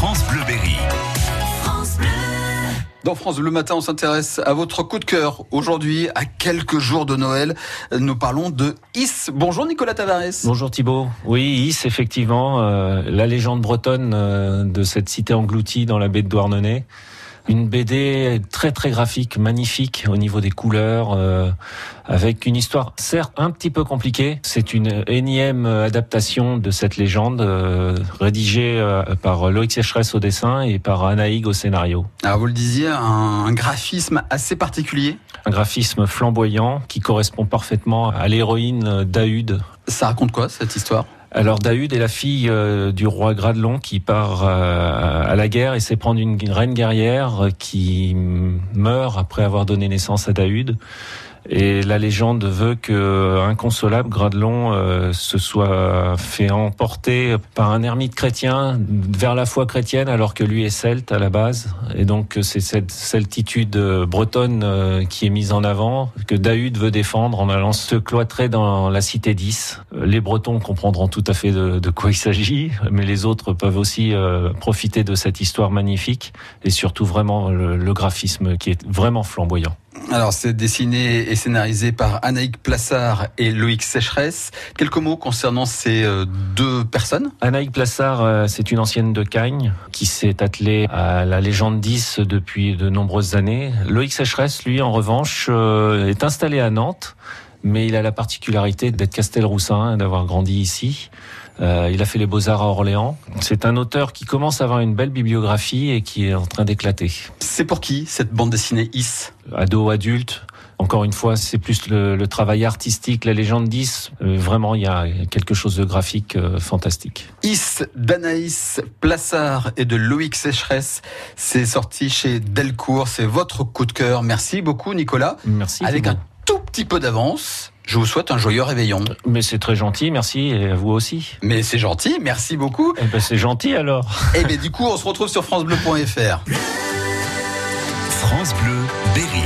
France Bleu Berry. Dans France Bleu Matin, on s'intéresse à votre coup de cœur. Aujourd'hui, à quelques jours de Noël, nous parlons de Is. Bonjour Nicolas Tavares. Bonjour Thibault. Oui, Is, effectivement, euh, la légende bretonne euh, de cette cité engloutie dans la baie de Douarnenez. Une BD très très graphique, magnifique au niveau des couleurs, euh, avec une histoire certes un petit peu compliquée. C'est une énième adaptation de cette légende, euh, rédigée euh, par Loïc Sécheresse au dessin et par Anaïg au scénario. Alors vous le disiez, un, un graphisme assez particulier. Un graphisme flamboyant qui correspond parfaitement à l'héroïne Dahude. Ça raconte quoi cette histoire? Alors Dahude est la fille euh, du roi Gradelon qui part euh, à la guerre et sait prendre une reine guerrière qui meurt après avoir donné naissance à Dahude. Et la légende veut que inconsolable Gradelon euh, se soit fait emporter par un ermite chrétien vers la foi chrétienne alors que lui est celte à la base. Et donc c'est cette celtitude bretonne euh, qui est mise en avant que Dahude veut défendre en allant se cloîtrer dans la cité 10. Les Bretons comprendront tout à fait de, de quoi il s'agit, mais les autres peuvent aussi euh, profiter de cette histoire magnifique et surtout vraiment le, le graphisme qui est vraiment flamboyant. Alors, c'est dessiné et scénarisé par Anaïk Plassard et Loïc Sécheresse. Quelques mots concernant ces euh, deux personnes Anaïk Plassard, euh, c'est une ancienne de Cagnes qui s'est attelée à la légende 10 depuis de nombreuses années. Loïc Sécheresse, lui, en revanche, est installé à Nantes mais il a la particularité d'être Castelroussin, d'avoir grandi ici. Euh, il a fait les beaux-arts à Orléans. C'est un auteur qui commence à avoir une belle bibliographie et qui est en train d'éclater. C'est pour qui cette bande dessinée Is? Ado, adulte. Encore une fois, c'est plus le, le, travail artistique, la légende 10. Euh, vraiment, il y a quelque chose de graphique euh, fantastique. Is d'Anaïs Plassard et de Loïc Sécheresse. C'est sorti chez Delcourt. C'est votre coup de cœur. Merci beaucoup, Nicolas. Merci. Avec un tout petit peu d'avance. Je vous souhaite un joyeux réveillon. Mais c'est très gentil, merci, et à vous aussi. Mais c'est gentil, merci beaucoup. Eh ben c'est gentil alors. Et bien du coup, on se retrouve sur francebleu.fr. France Bleu, Berry.